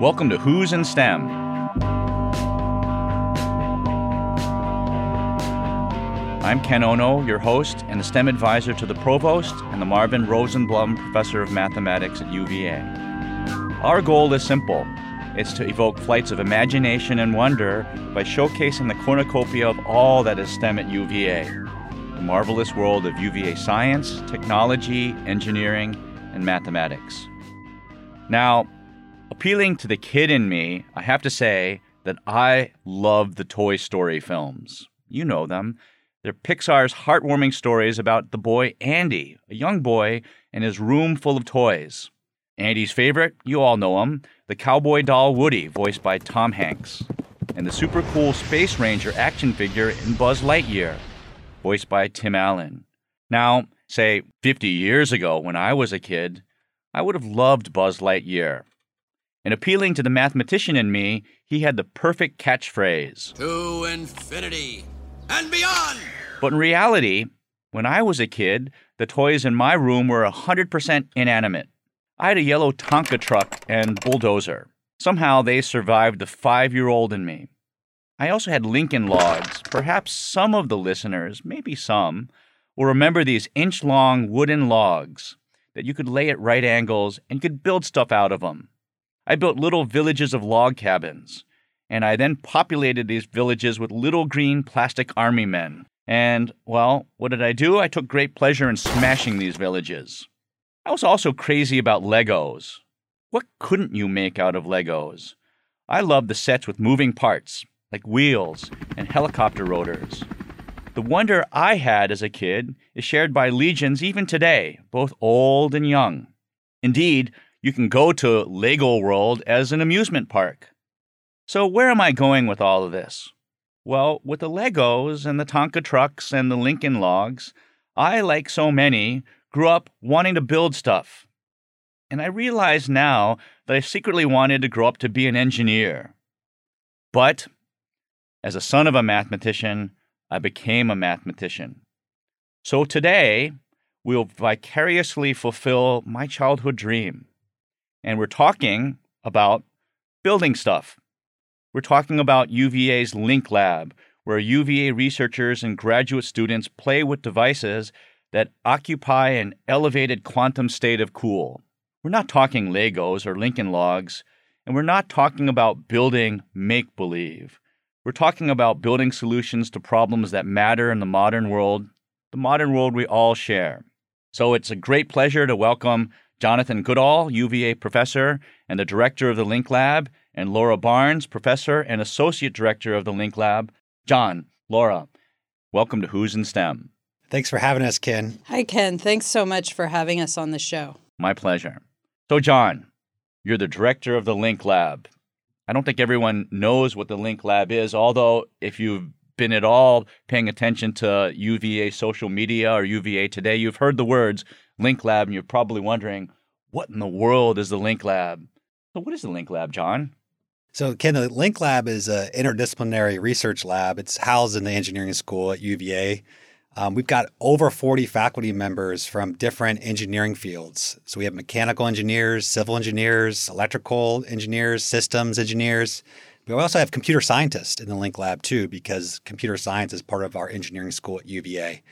Welcome to Who's in STEM. I'm Ken Ono, your host and the STEM advisor to the Provost and the Marvin Rosenblum Professor of Mathematics at UVA. Our goal is simple it's to evoke flights of imagination and wonder by showcasing the cornucopia of all that is STEM at UVA the marvelous world of UVA science, technology, engineering, and mathematics. Now, appealing to the kid in me, I have to say that I love the Toy Story films. You know them. They're Pixar's heartwarming stories about the boy Andy, a young boy, and his room full of toys. Andy's favorite, you all know him, the cowboy doll Woody, voiced by Tom Hanks, and the super cool Space Ranger action figure in Buzz Lightyear, voiced by Tim Allen. Now, say 50 years ago when I was a kid, I would have loved Buzz Lightyear. And appealing to the mathematician in me, he had the perfect catchphrase To infinity and beyond! But in reality, when I was a kid, the toys in my room were 100% inanimate. I had a yellow Tonka truck and bulldozer. Somehow they survived the five year old in me. I also had Lincoln logs. Perhaps some of the listeners, maybe some, will remember these inch long wooden logs that you could lay at right angles and could build stuff out of them. I built little villages of log cabins, and I then populated these villages with little green plastic army men. And, well, what did I do? I took great pleasure in smashing these villages. I was also crazy about Legos. What couldn't you make out of Legos? I loved the sets with moving parts, like wheels and helicopter rotors. The wonder I had as a kid is shared by legions even today, both old and young. Indeed, you can go to Lego World as an amusement park. So, where am I going with all of this? Well, with the Legos and the Tonka trucks and the Lincoln logs, I, like so many, grew up wanting to build stuff. And I realize now that I secretly wanted to grow up to be an engineer. But as a son of a mathematician, I became a mathematician. So today, we'll vicariously fulfill my childhood dream. And we're talking about building stuff. We're talking about UVA's Link Lab, where UVA researchers and graduate students play with devices that occupy an elevated quantum state of cool. We're not talking Legos or Lincoln Logs, and we're not talking about building make believe. We're talking about building solutions to problems that matter in the modern world, the modern world we all share. So it's a great pleasure to welcome Jonathan Goodall, UVA professor and the director of the Link Lab, and Laura Barnes, professor and associate director of the Link Lab. John, Laura, welcome to Who's in STEM. Thanks for having us, Ken. Hi, Ken. Thanks so much for having us on the show. My pleasure. So, John, you're the director of the Link Lab. I don't think everyone knows what the Link Lab is, although, if you've been at all paying attention to UVA social media or UVA today, you've heard the words Link Lab and you're probably wondering, what in the world is the Link Lab? So, what is the Link Lab, John? So, Ken, the Link Lab is an interdisciplinary research lab. It's housed in the engineering school at UVA. Um, we've got over 40 faculty members from different engineering fields. So we have mechanical engineers, civil engineers, electrical engineers, systems engineers. We also have computer scientists in the Link Lab too, because computer science is part of our engineering school at UVA.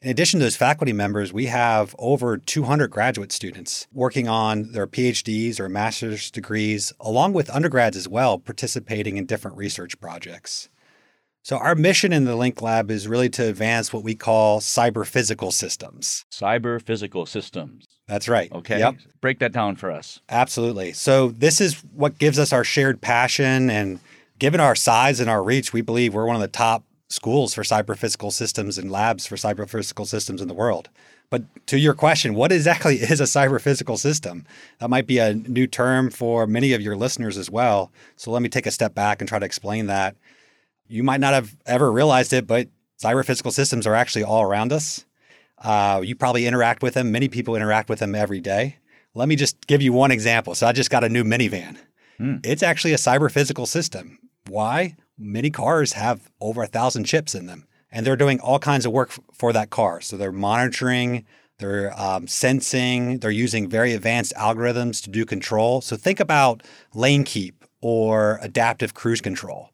In addition to those faculty members, we have over 200 graduate students working on their PhDs or master's degrees, along with undergrads as well, participating in different research projects. So, our mission in the Link Lab is really to advance what we call cyber physical systems. Cyber physical systems. That's right. Okay. Yep. Break that down for us. Absolutely. So, this is what gives us our shared passion. And given our size and our reach, we believe we're one of the top schools for cyber physical systems and labs for cyber physical systems in the world. But to your question, what exactly is a cyber physical system? That might be a new term for many of your listeners as well. So, let me take a step back and try to explain that you might not have ever realized it, but cyber physical systems are actually all around us. Uh, you probably interact with them. Many people interact with them every day. Let me just give you one example. So I just got a new minivan. Hmm. It's actually a cyber physical system. Why? Many cars have over a thousand chips in them, and they're doing all kinds of work f- for that car. So they're monitoring They're um, sensing, they're using very advanced algorithms to do control. So think about lane keep or adaptive cruise control.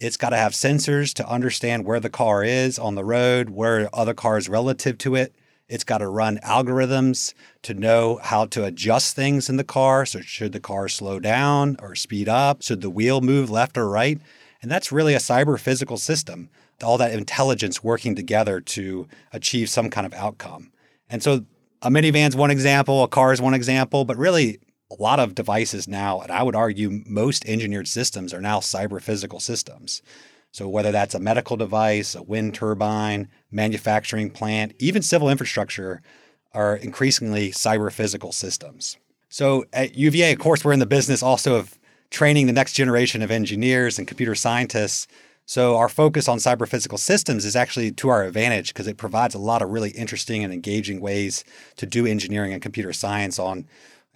It's got to have sensors to understand where the car is on the road, where other cars relative to it. It's got to run algorithms to know how to adjust things in the car. So, should the car slow down or speed up? Should the wheel move left or right? And that's really a cyber physical system, all that intelligence working together to achieve some kind of outcome. And so, a minivan's one example, a car is one example, but really, a lot of devices now, and I would argue most engineered systems are now cyber physical systems. So, whether that's a medical device, a wind turbine, manufacturing plant, even civil infrastructure are increasingly cyber physical systems. So, at UVA, of course, we're in the business also of training the next generation of engineers and computer scientists. So, our focus on cyber physical systems is actually to our advantage because it provides a lot of really interesting and engaging ways to do engineering and computer science on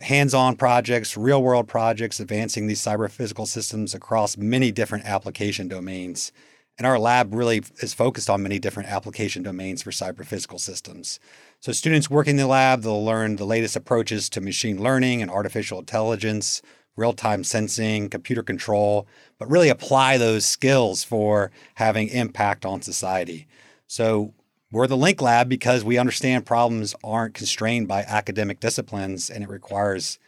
hands on projects, real world projects, advancing these cyber physical systems across many different application domains. And our lab really is focused on many different application domains for cyber physical systems. So, students working in the lab, they'll learn the latest approaches to machine learning and artificial intelligence, real time sensing, computer control, but really apply those skills for having impact on society. So, we're the Link Lab because we understand problems aren't constrained by academic disciplines and it requires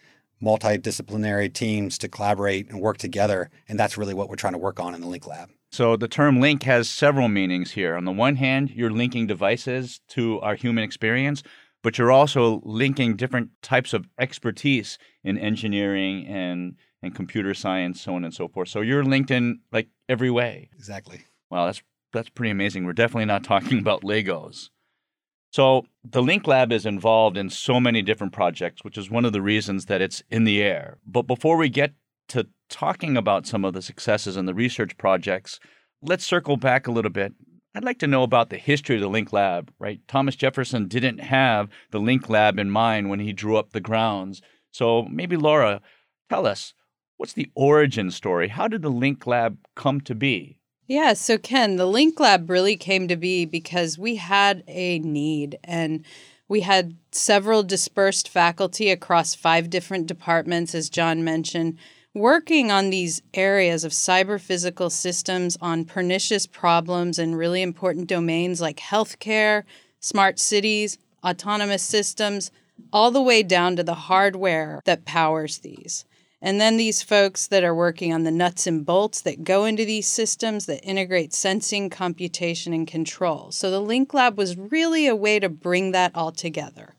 multidisciplinary teams to collaborate and work together. And that's really what we're trying to work on in the Link Lab. So the term link has several meanings here. On the one hand, you're linking devices to our human experience, but you're also linking different types of expertise in engineering and and computer science, so on and so forth. So you're linked in like every way. Exactly. Wow, that's that's pretty amazing. We're definitely not talking about Legos. So the Link Lab is involved in so many different projects, which is one of the reasons that it's in the air. But before we get to talking about some of the successes and the research projects, let's circle back a little bit. I'd like to know about the history of the Link Lab, right? Thomas Jefferson didn't have the Link Lab in mind when he drew up the grounds. So maybe Laura, tell us, what's the origin story? How did the Link Lab come to be? Yeah, so Ken, the Link Lab really came to be because we had a need and we had several dispersed faculty across five different departments, as John mentioned, working on these areas of cyber physical systems on pernicious problems and really important domains like healthcare, smart cities, autonomous systems, all the way down to the hardware that powers these. And then these folks that are working on the nuts and bolts that go into these systems that integrate sensing, computation, and control. So the Link Lab was really a way to bring that all together.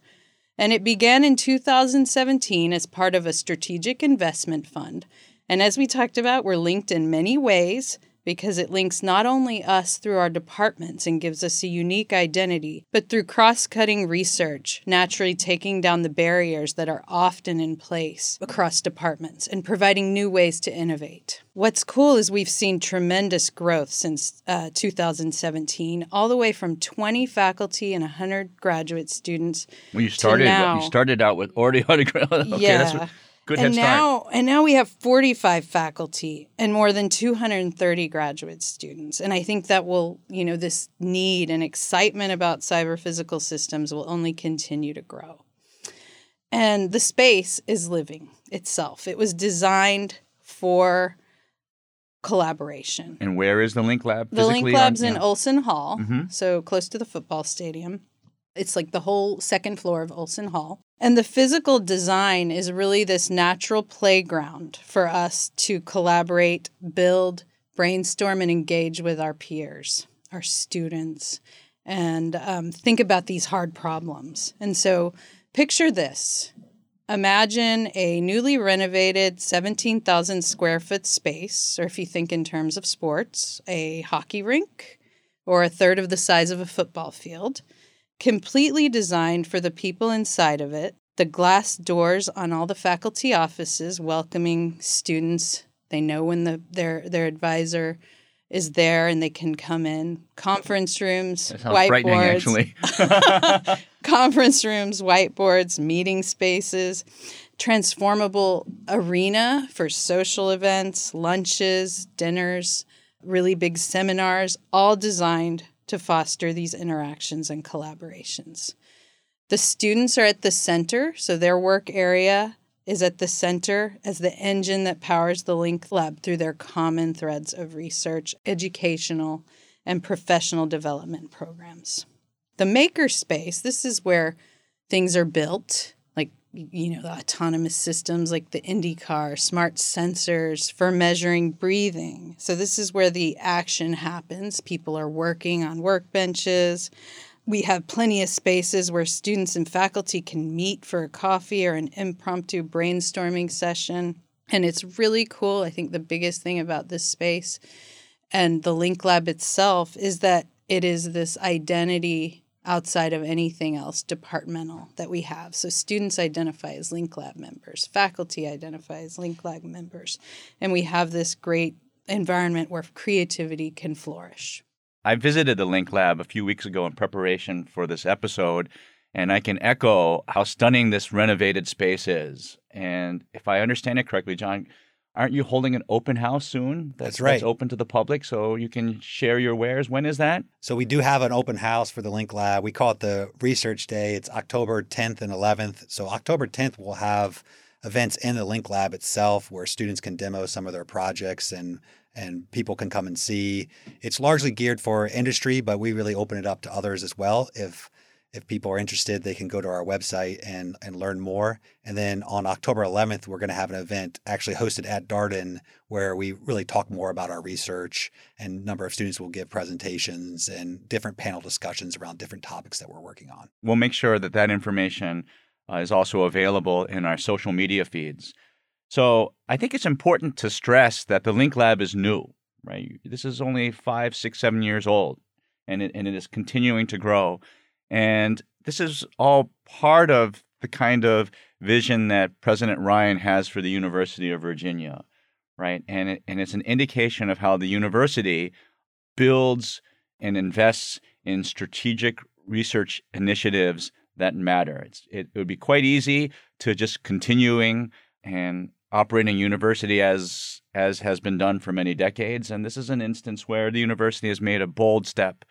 And it began in 2017 as part of a strategic investment fund. And as we talked about, we're linked in many ways because it links not only us through our departments and gives us a unique identity, but through cross cutting research, naturally taking down the barriers that are often in place across departments and providing new ways to innovate. What's cool is we've seen tremendous growth since uh, 2017, all the way from 20 faculty and 100 graduate students. Well, you started now. you started out with already okay, yeah. that's good and head start. now and now we have 45 faculty and more than 230 graduate students and i think that will you know this need and excitement about cyber physical systems will only continue to grow and the space is living itself it was designed for collaboration And where is the Link Lab? the link lab's on- in yeah. olsson hall Mhm. so close to the football stadium it's like the whole second floor of olsson hall and the physical design is really this natural playground for us to collaborate build brainstorm and engage with our peers our students and um, think about these hard problems. And so picture this. Imagine a newly renovated 17,000 square foot space, or if you think in terms of sports, a hockey rink or a third of the size of a football field, completely designed for the people inside of it. The glass doors on all the faculty offices welcoming students. They know when the, their, their advisor is there and they can come in. Conference rooms, That sounds frightening, whiteboards actually. conference rooms, whiteboards, meeting spaces, transformable arena for social events, lunches, dinners, really big seminars, all designed to foster these interactions and collaborations. The students are at the center, so their work area is at the center as the engine that powers the Link Lab through their common threads of research, educational, and professional development programs. The makerspace, this is where things are built, you know, the autonomous systems like the IndyCar, smart sensors for measuring breathing. So this is where the action happens. People are working on workbenches. We have plenty of spaces where students and faculty can meet for a coffee or an impromptu brainstorming session. And it's really cool. I think the biggest thing about this space and the Link Lab itself is that it is this identity outside of anything else departmental that we have. So students identify as Link Lab members, faculty identify as Link Lab members, and we have this great environment where creativity can flourish. I visited the Link Lab a few weeks ago in preparation for this episode, and I can echo how stunning this renovated space is. And if I understand it correctly, John, aren't you holding an open house soon? That's, that's right. That's open to the public, so you can share your wares. When is that? So we do have an open house for the Link Lab. We call it the Research Day. It's October 10th and 11th. So October 10th, we'll have events in the Link Lab itself where students can demo some of their projects and and people can come and see. It's largely geared for industry, but we really open it up to others as well. If if people are interested, they can go to our website and and learn more. And then on October 11th, we're going to have an event actually hosted at Darden where we really talk more about our research and a number of students will give presentations and different panel discussions around different topics that we're working on. We'll make sure that that information uh, is also available in our social media feeds. So I think it's important to stress that the Link Lab is new, right? This is only five, six, seven years old, and it, and it is continuing to grow. And this is all part of the kind of vision that President Ryan has for the University of Virginia, right? And, it, and it's an indication of how the university builds and invests in strategic research initiatives that matter. It's, it, it would be quite easy to just continuing and operating university as as has been done for many decades and this is an instance where the university has made a bold step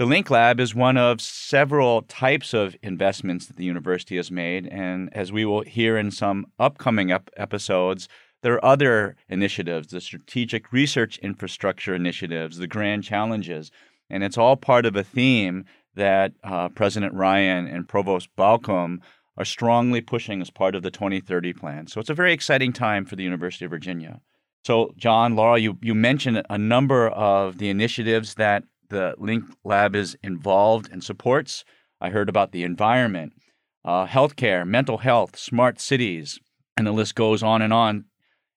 the link lab is one of several types of investments that the university has made and as we will hear in some upcoming ep- episodes there are other initiatives the strategic research infrastructure initiatives the grand challenges and it's all part of a theme that uh, president ryan and provost Baucom are strongly pushing as part of the 2030 plan. So it's a very exciting time for the University of Virginia. So, John, Laura, you, you mentioned a number of the initiatives that the Link Lab is involved and supports. I heard about the environment, uh, healthcare, mental health, smart cities, and the list goes on and on.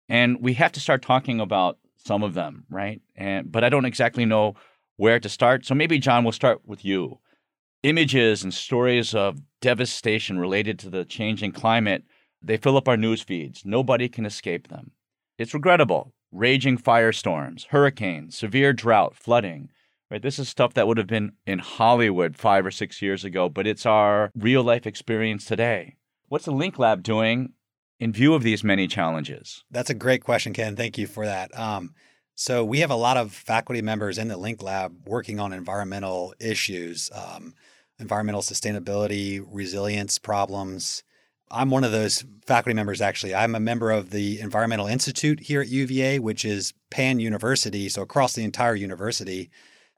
And we have to start talking about some of them, right? And but I don't exactly know where to start. So maybe John, we'll start with you images and stories of devastation related to the changing climate, they fill up our news feeds. Nobody can escape them. It's regrettable. Raging firestorms, hurricanes, severe drought, flooding. Right? This is stuff that would have been in Hollywood five or six years ago, but it's our real life experience today. What's the Link Lab doing in view of these many challenges? That's a great question, Ken. Thank you for that. Um, so we have a lot of faculty members in the Link Lab working on environmental issues. Um, environmental sustainability, resilience problems. I'm one of those faculty members, actually. I'm a member of the Environmental Institute here at UVA, which is pan university, so across the entire university.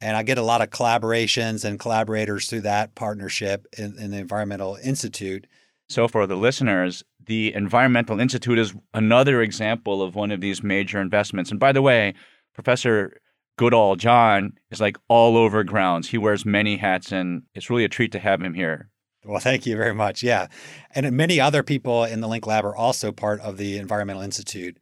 And I get a lot of collaborations and collaborators through that partnership in, in the Environmental Institute. So, for the listeners, the Environmental Institute is another example of one of these major investments. And by the way, Professor Goodall John is like all over grounds. He wears many hats, and it's really a treat to have him here. Well, thank you very much. Yeah. And many other people in the Link Lab are also part of the Environmental Institute.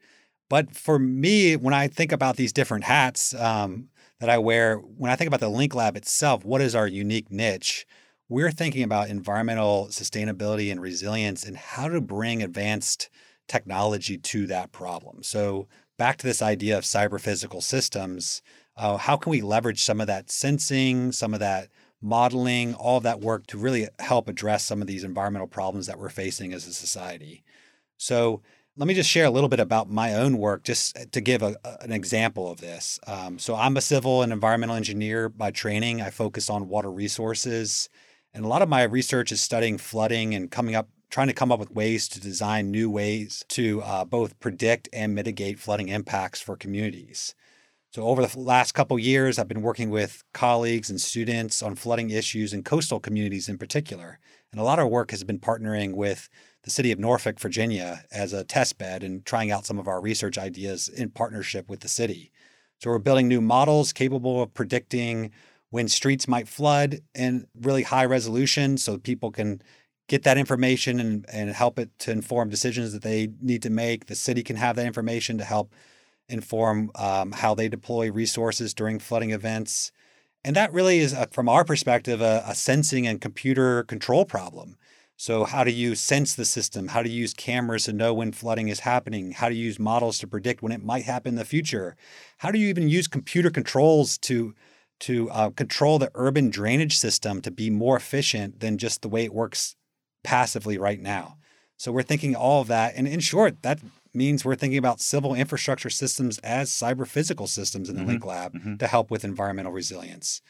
But for me, when I think about these different hats um, that I wear, when I think about the Link Lab itself, what is our unique niche? We're thinking about environmental sustainability and resilience and how to bring advanced technology to that problem. So, back to this idea of cyber physical systems, uh, how can we leverage some of that sensing, some of that modeling, all of that work to really help address some of these environmental problems that we're facing as a society? So, let me just share a little bit about my own work, just to give a, an example of this. Um, so, I'm a civil and environmental engineer by training. I focus on water resources And a lot of my research is studying flooding and coming up, trying to come up with ways to design new ways to uh, both predict and mitigate flooding impacts for communities. So over the last couple years, I've been working with colleagues and students on flooding issues in coastal communities in particular. And a lot of work has been partnering with the city of Norfolk, Virginia, as a test bed and trying out some of our research ideas in partnership with the city. So we're building new models capable of predicting when streets might flood in really high resolution so people can get that information and, and help it to inform decisions that they need to make. The city can have that information to help inform um, how they deploy resources during flooding events. And that really is, a, from our perspective, a, a, sensing and computer control problem. So, how do you sense the system? How do you use cameras to know when flooding is happening? How do you use models to predict when it might happen in the future? How do you even use computer controls to to uh, control the urban drainage system to be more efficient than just the way it works passively right now? So, we're thinking all of that, and in short, that means we're thinking about civil infrastructure systems as cyber physical systems in the mm-hmm. Link Lab mm-hmm. to help with environmental resilience.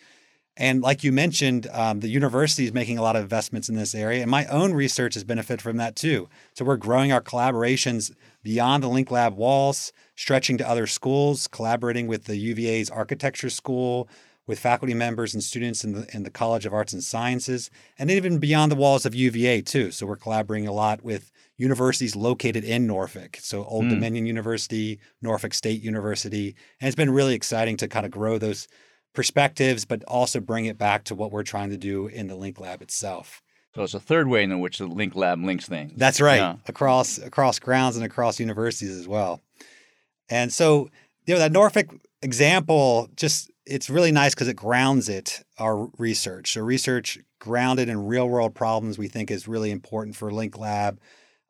And like you mentioned, um, the university is making a lot of investments in this area, and my own research has benefited from that too. So we're growing our collaborations beyond the Link Lab walls, stretching to other schools, collaborating with the UVA's architecture school, with faculty members and students in the in the College of Arts and Sciences, and even beyond the walls of UVA too. So we're collaborating a lot with universities located in Norfolk. So Old mm. Dominion University, Norfolk State University. And it's been really exciting to kind of grow those perspectives, but also bring it back to what we're trying to do in the Link Lab itself. So it's a third way in which the Link Lab links things. That's right. Yeah. Across across grounds and across universities as well. And so, you know, that Norfolk example just it's really nice because it grounds it our research. So research grounded in real world problems we think is really important for Link Lab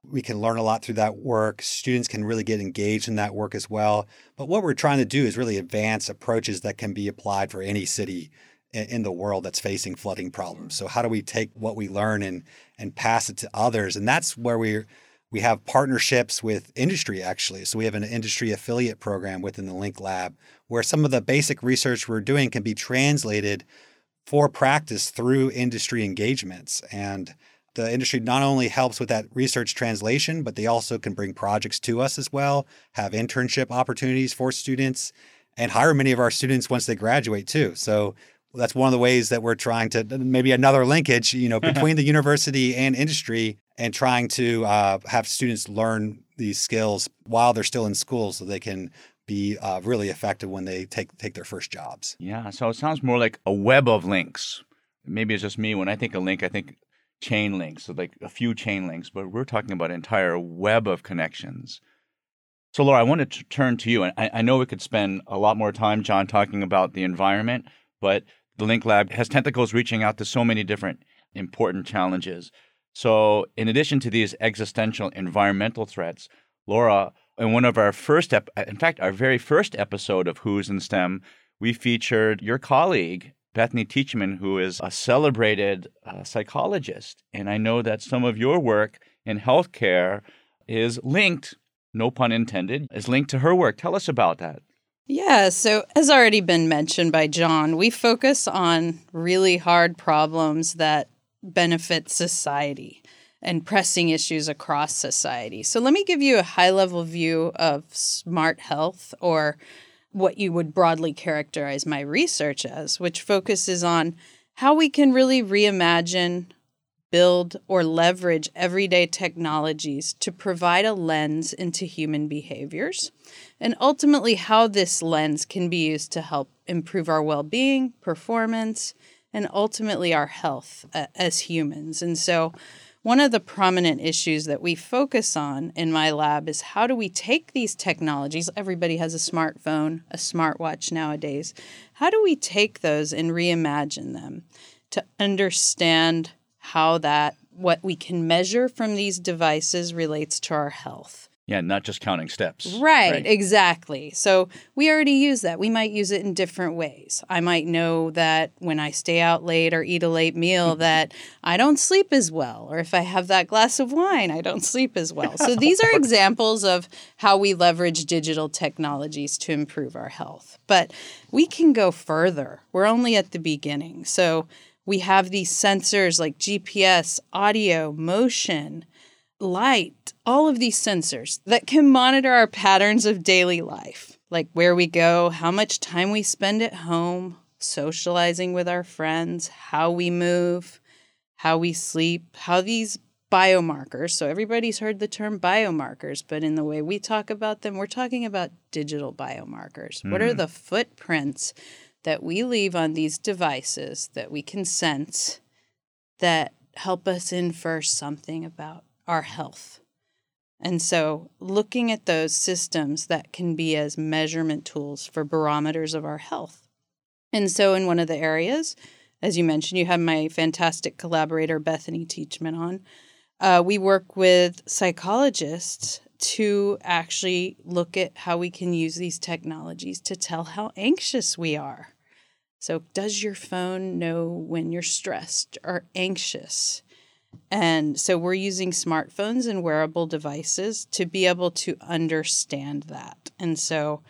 we can learn a lot through that work. Students can really get engaged in that work as well. But what we're trying to do is really advance approaches that can be applied for any city in the world that's facing flooding problems. So how do we take what we learn and and pass it to others? And that's where we we have partnerships with industry actually. So we have an industry affiliate program within the Link Lab where some of the basic research we're doing can be translated for practice through industry engagements and the industry not only helps with that research translation, but they also can bring projects to us as well, have internship opportunities for students, and hire many of our students once they graduate too. So that's one of the ways that we're trying to maybe another linkage, you know, between the university and industry, and trying to uh, have students learn these skills while they're still in school, so they can be uh, really effective when they take take their first jobs. Yeah, so it sounds more like a web of links. Maybe it's just me. When I think of link, I think chain links, so like a few chain links, but we're talking about an entire web of connections. So, Laura, I want to turn to you, and I, I know we could spend a lot more time, John, talking about the environment, but the Link Lab has tentacles reaching out to so many different important challenges. So, in addition to these existential environmental threats, Laura, in one of our first, ep- in fact, our very first episode of Who's in STEM, we featured your colleague Bethany Teachman, who is a celebrated uh, psychologist. And I know that some of your work in healthcare is linked, no pun intended, is linked to her work. Tell us about that. Yeah, so as already been mentioned by John, we focus on really hard problems that benefit society and pressing issues across society. So let me give you a high level view of smart health or what you would broadly characterize my research as, which focuses on how we can really reimagine, build, or leverage everyday technologies to provide a lens into human behaviors, and ultimately how this lens can be used to help improve our well being, performance, and ultimately our health uh, as humans. And so, one of the prominent issues that we focus on in my lab is how do we take these technologies? Everybody has a smartphone, a smartwatch nowadays. How do we take those and reimagine them to understand how that, what we can measure from these devices relates to our health? Yeah, not just counting steps. Right, right, exactly. So we already use that. We might use it in different ways. I might know that when I stay out late or eat a late meal mm-hmm. that I don't sleep as well, or if I have that glass of wine, I don't sleep as well. So these are examples of how we leverage digital technologies to improve our health. But we can go further. We're only at the beginning. So We have these sensors like GPS, audio, motion, light, all of these sensors that can monitor our patterns of daily life, like where we go, how much time we spend at home, socializing with our friends, how we move, how we sleep, how these biomarkers. So everybody's heard the term biomarkers, but in the way we talk about them, we're talking about digital biomarkers. What are mm. the footprints that we leave on these devices that we can sense that help us infer something about our health? And so, looking at those systems that can be as measurement tools for barometers of our health. And so, in one of the areas, as you mentioned, you have my fantastic collaborator, Bethany Teachman, on. Uh, we work with psychologists to actually look at how we can use these technologies to tell how anxious we are. So, does your phone know when you're stressed or anxious? And so, we're using smartphones and wearable devices to be able to understand that. And so,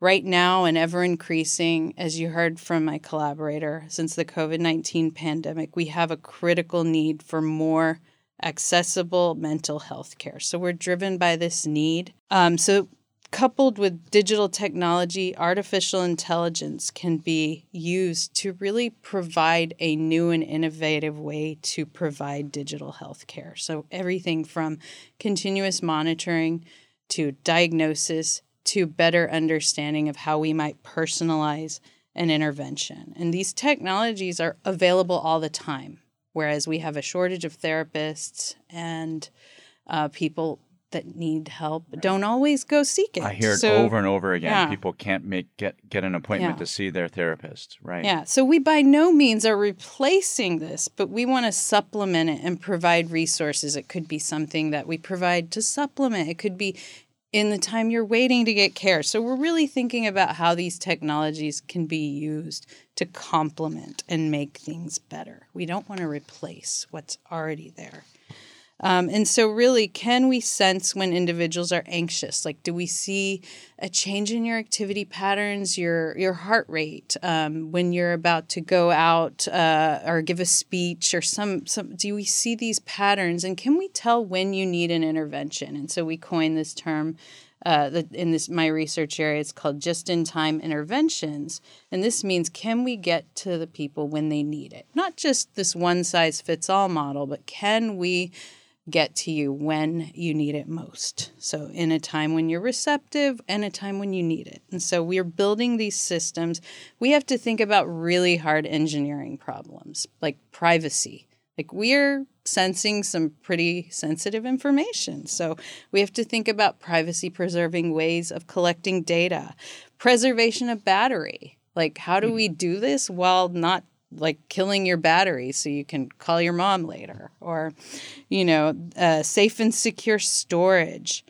right now, and ever increasing, as you heard from my collaborator, since the COVID 19 pandemic, we have a critical need for more accessible mental health care. So we're driven by this need. Um, so, coupled with digital technology, artificial intelligence can be used to really provide a new and innovative way to provide digital health care. So, everything from continuous monitoring to diagnosis to better understanding of how we might personalize an intervention. And these technologies are available all the time whereas we have a shortage of therapists and uh, people that need help don't always go seek it. I hear it So- over and over again. yeah. People can't make get get an appointment Yeah. to see their therapist, right? Yeah, so we by no means are replacing this, but we want to supplement it and provide resources. It could be something that we provide to supplement, it could be in the time you're waiting to get care. So we're really thinking about how these technologies can be used to complement and make things better. We don't want to replace what's already there. Um, and so, really, can we sense when individuals are anxious? Like, do we see a change in your activity patterns, your your heart rate um, when you're about to go out uh, or give a speech or some some? Do we see these patterns, and can we tell when you need an intervention? And so, we coined this term. Uh, the, in this my research area, it's called just-in-time interventions, and this means can we get to the people when they need it? Not just this one-size-fits-all model, but can we get to you when you need it most. So, in a time when you're receptive and a time when you need it. And so, we're building these systems. We have to think about really hard engineering problems like privacy. Like, we're sensing some pretty sensitive information. So, we have to think about privacy preserving ways of collecting data, preservation of battery. Like, how do hmm. we do this while not like killing your battery so you can call your mom later or you know uh, safe and secure storage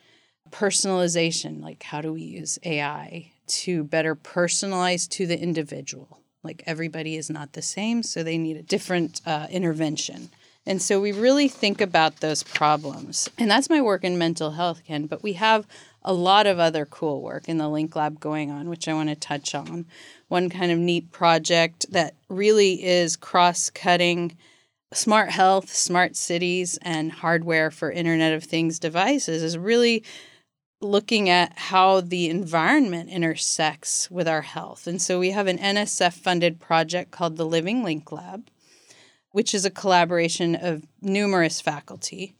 personalization like how do we use ai to better personalize to the individual? Like everybody is not the same so they need a different uh, intervention. And so we really think about those problems. And that's my work in mental health ken but we have a lot of other cool work in the link lab going on which i want to touch on one kind of neat project that really is cross cutting smart health, smart cities, and hardware for Internet of Things devices is really looking at how the environment intersects with our health. And so we have an NSF funded project called the Living Link Lab, which is a collaboration of numerous faculty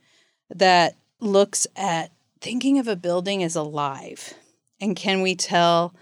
that looks at thinking of a building as alive. And can we tell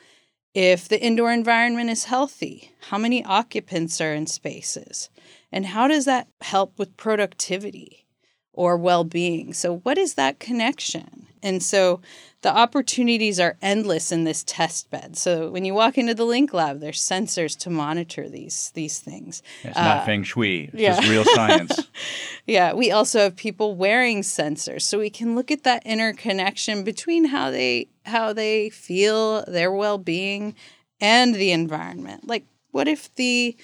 if the indoor environment is healthy, how many occupants are in spaces, and how does that help with productivity or well being? So, what is that connection? And so, the opportunities are endless in this test bed. So, when you walk into the Link Lab, there's sensors to monitor these, these things. It's not feng shui. It's Uh, yeah. just real science. Yeah, we also have people wearing sensors, so we can look at that interconnection between how they how they feel, their well-being, and the environment. Like, what if the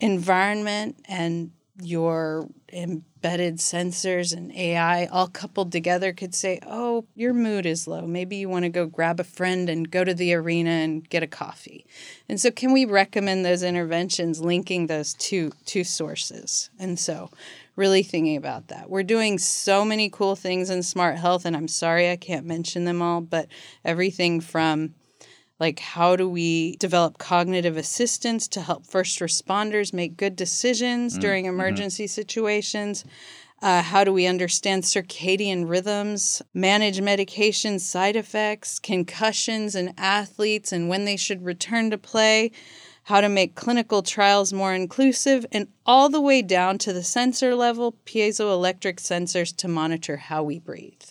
environment and your embedded sensors and AI all coupled together could say, oh, your mood is low. Maybe you want to go grab a friend and go to the arena and get a coffee. And so, can we recommend those interventions linking those two, two sources? And so, really thinking about that. We're doing so many cool things in smart health, and I'm sorry I can't mention them all, but everything from like how do we develop cognitive assistance to help first responders make good decisions mm-hmm. during emergency mm-hmm. situations uh, how do we understand circadian rhythms manage medication side effects concussions in athletes and when they should return to play how to make clinical trials more inclusive and all the way down to the sensor level piezoelectric sensors to monitor how we breathe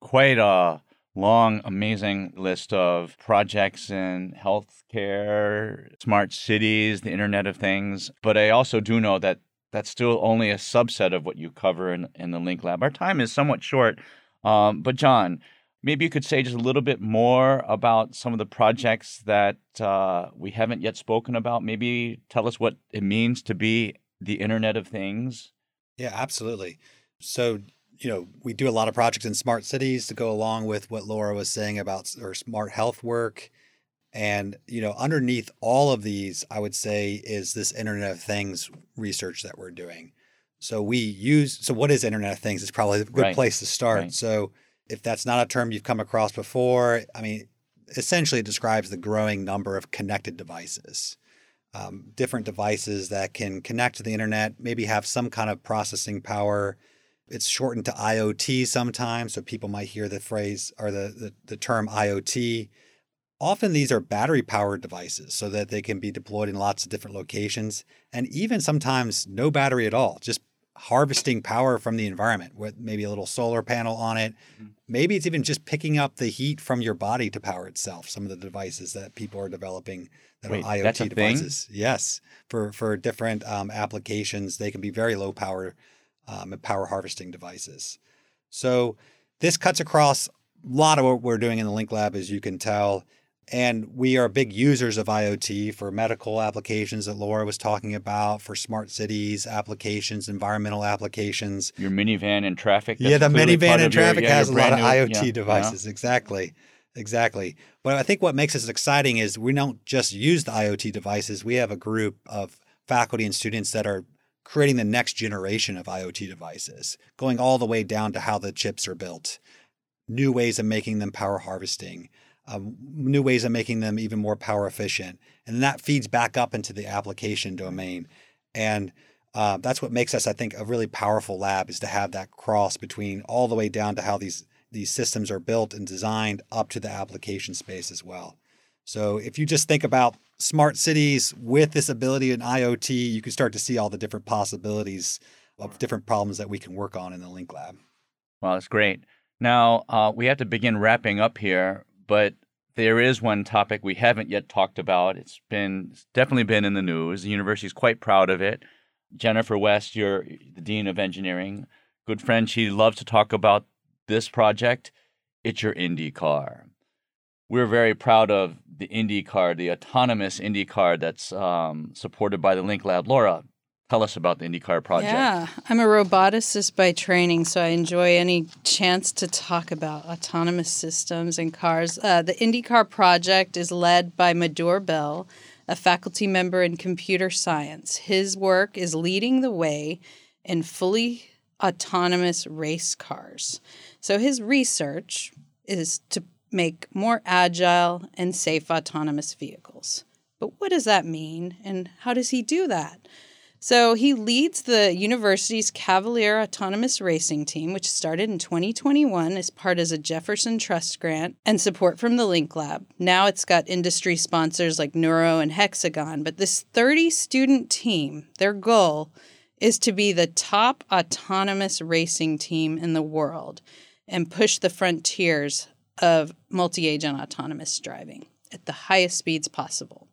quite a long, amazing list of projects in healthcare, smart cities, the Internet of Things. But I also do know that that's still only a subset of what you cover in, in the Link Lab. Our time is somewhat short. Um, but, John, maybe you could say just a little bit more about some of the projects that uh, we haven't yet spoken about. Maybe tell us what it means to be the Internet of Things. Yeah, absolutely. So, you know, we do a lot of projects in smart cities to go along with what Laura was saying about our smart health work. And, you know, underneath all of these, I would say is this Internet of Things research that we're doing. So we use, so what is Internet of Things? It's probably a good right. place to start. Right. So if that's not a term you've come across before, I mean, essentially it describes the growing number of connected devices. Um, different devices that can connect to the internet, maybe have some kind of processing power, it's shortened to IoT sometimes, so people might hear the phrase or the, the, the term IoT. Often these are battery powered devices so that they can be deployed in lots of different locations and even sometimes no battery at all, just harvesting power from the environment with maybe a little solar panel on it. Mm-hmm. Maybe it's even just picking up the heat from your body to power itself. Some of the devices that people are developing that Wait, are IoT devices. Thing? Yes, for for different um, applications, they can be very low power um, and power harvesting devices. So this cuts across a lot of what we're doing in the Link Lab, as you can tell. And we are big users of IoT for medical applications that Laura was talking about, for smart cities applications, environmental applications. Your minivan in traffic. yeah, the minivan in traffic your, yeah, has a lot of IoT yeah, devices. Yeah. Exactly. Exactly. But I think what makes us exciting is we don't just use the IoT devices. We have a group of faculty and students that are creating the next generation of IoT devices, going all the way down to how the chips are built, new ways of making them power harvesting, um, new ways of making them even more power efficient. And that feeds back up into the application domain. And uh, that's what makes us, I think, a really powerful lab is to have that cross between all the way down to how these these systems are built and designed up to the application space as well. So if you just think about smart cities with this ability in IoT, you can start to see all the different possibilities of different problems that we can work on in the Link Lab. Well, that's great. Now, uh, we have to begin wrapping up here, but there is one topic we haven't yet talked about. It's been it's definitely been in the news. The university is quite proud of it. Jennifer West, you're the dean of engineering, good friend. She loves to talk about this project. It's your Indy car we're very proud of the Indy car, the autonomous Indy car that's um, supported by the Link Lab. Laura, tell us about the IndyCar project. Yeah, I'm a roboticist by training, so I enjoy any chance to talk about autonomous systems and cars. Uh, the IndyCar project is led by Madhur Behl, a faculty member in computer science. His work is leading the way in fully autonomous race cars. So his research is to make more agile and safe autonomous vehicles. But what does that mean, and how does he do that? So he leads the university's Cavalier Autonomous Racing Team, which started in 2021 as part of a Jefferson Trust grant and support from the Link Lab. Now it's got industry sponsors like Nuro and Hexagon, but this 30 student team, their goal is to be the top autonomous racing team in the world and push the frontiers of multi agent autonomous driving at the highest speeds possible.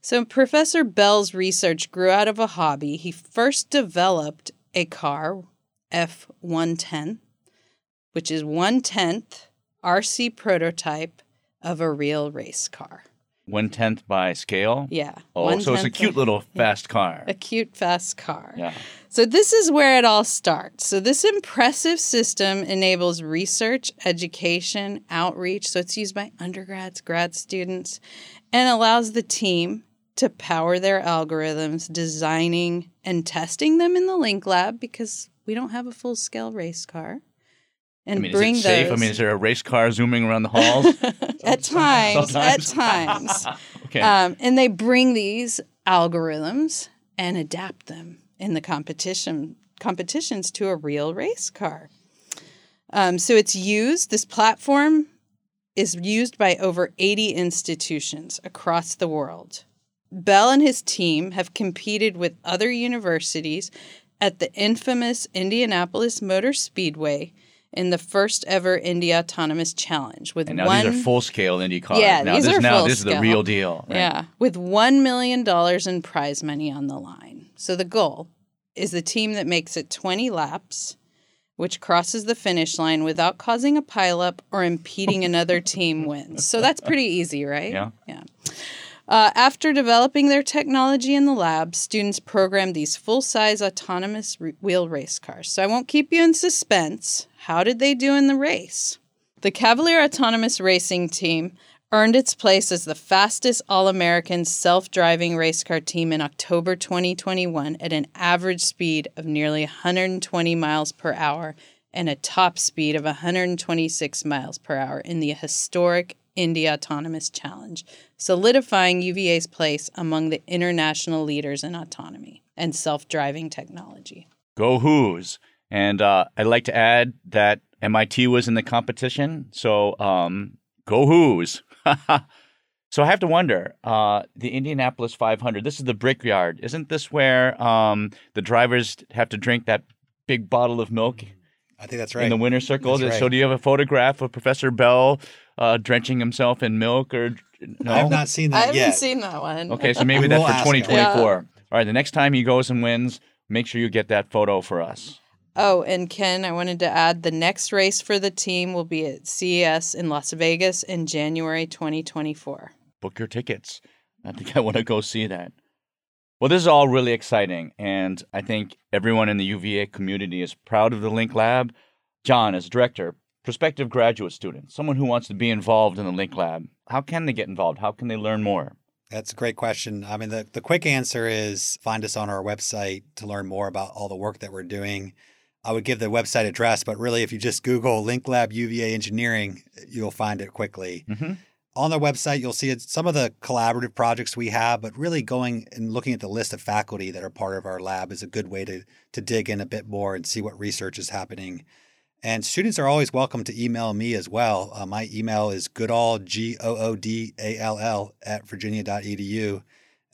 So, Professor Behl's research grew out of a hobby. He first developed a car, F 110, which is one tenth RC prototype of a real race car. One tenth by scale. Yeah. Oh, so it's a cute little fast car. a cute, fast car. Yeah. So, this is where it all starts. So, this impressive system enables research, education, outreach. So, it's used by undergrads, grad students, and allows the team to power their algorithms, designing and testing them in the Link Lab because we don't have a full scale race car. And I mean, bring is it safe? I mean, is there a race car zooming around the halls? at times, at times. okay. Um, and they bring these algorithms and adapt them in the competition competitions to a real race car. Um, so it's used. This platform is used by over 80 institutions across the world. Behl and his team have competed with other universities at the infamous Indianapolis Motor Speedway in the first ever Indy Autonomous Challenge with and now one these are full scale Indy cars. Yeah, now these this are now full this is the real deal. right? yeah, with $1 million in prize money on the line. So the goal is the team that makes it 20 laps, which crosses the finish line without causing a pileup or impeding another team wins. So that's pretty easy, right? Yeah. Yeah. Uh, after developing their technology in the lab, students programmed these full size autonomous re- wheel race cars. So I won't keep you in suspense. How did they do in the race? The Cavalier Autonomous Racing Team earned its place as the fastest All American self driving race car team in October 2021 at an average speed of nearly 120 miles per hour and a top speed of 126 miles per hour in the historic Indy Autonomous Challenge, solidifying UVA's place among the international leaders in autonomy and self driving technology. Go Hoos. And uh, I'd like to add that MIT was in the competition. So um, go Hoos. so I have to wonder uh, the Indianapolis 500, this is the Brickyard. Isn't this where um, the drivers have to drink that big bottle of milk I think that's right. in the winner's circle? That's So do you have a photograph of Professor Behl uh, drenching himself in milk or no? I have not seen that I haven't yet. seen that one. Okay, so maybe We that's for ask him. 2024. All right, the next time he goes and wins, make sure you get that photo for us. Oh, and Ken, I wanted to add the next race for the team will be at CES in Las Vegas in January 2024. Book your tickets. I think I want to go see that. Well, this is all really exciting, and I think everyone in the UVA community is proud of the Link Lab. John, as director, prospective graduate students, someone who wants to be involved in the Link Lab, how can they get involved? How can they learn more? That's a great question. I mean, the, the quick answer is find us on our website to learn more about all the work that we're doing. I would give the website address, but really, if you just Google Link Lab UVA Engineering, you'll find it quickly. Mm-hmm. On the website, you'll see some of the collaborative projects we have, but really going and looking at the list of faculty that are part of our lab is a good way to, to dig in a bit more and see what research is happening. And students are always welcome to email me as well. Uh, my email is goodall, G O O D A L L, at virginia.edu.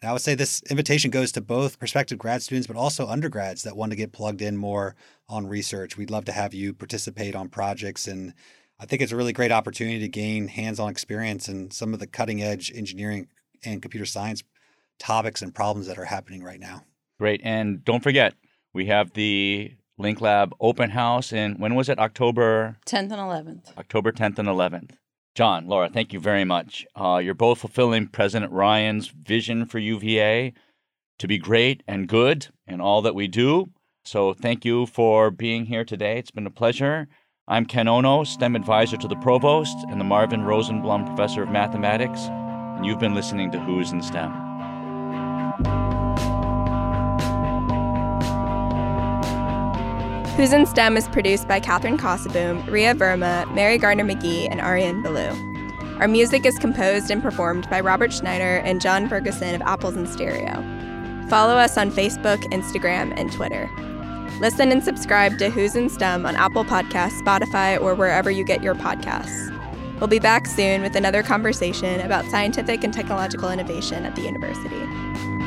And I would say this invitation goes to both prospective grad students, but also undergrads that want to get plugged in more on research. We'd love to have you participate on projects. And I think it's a really great opportunity to gain hands on experience in some of the cutting edge engineering and computer science topics and problems that are happening right now. Great. And don't forget, we have the Link Lab open house And when was it? October 10th and 11th. October 10th and 11th. John, Laura, thank you very much. Uh, you're both fulfilling President Ryan's vision for UVA to be great and good in all that we do. So thank you for being here today. It's been a pleasure. I'm Ken Ono, STEM advisor to the provost and the Marvin Rosenblum Professor of Mathematics, and you've been listening to Hoos in STEM. Hoos in STEM is produced by Katherine Kosseboom, Ria Verma, Mary Gardner McGee, and Ariane Ballou. Our music is composed and performed by Robert Schneider and John Ferguson of Apples in Stereo. Follow us on Facebook, Instagram, and Twitter. Listen and subscribe to Hoos in STEM on Apple Podcasts, Spotify, or wherever you get your podcasts. We'll be back soon with another conversation about scientific and technological innovation at the university.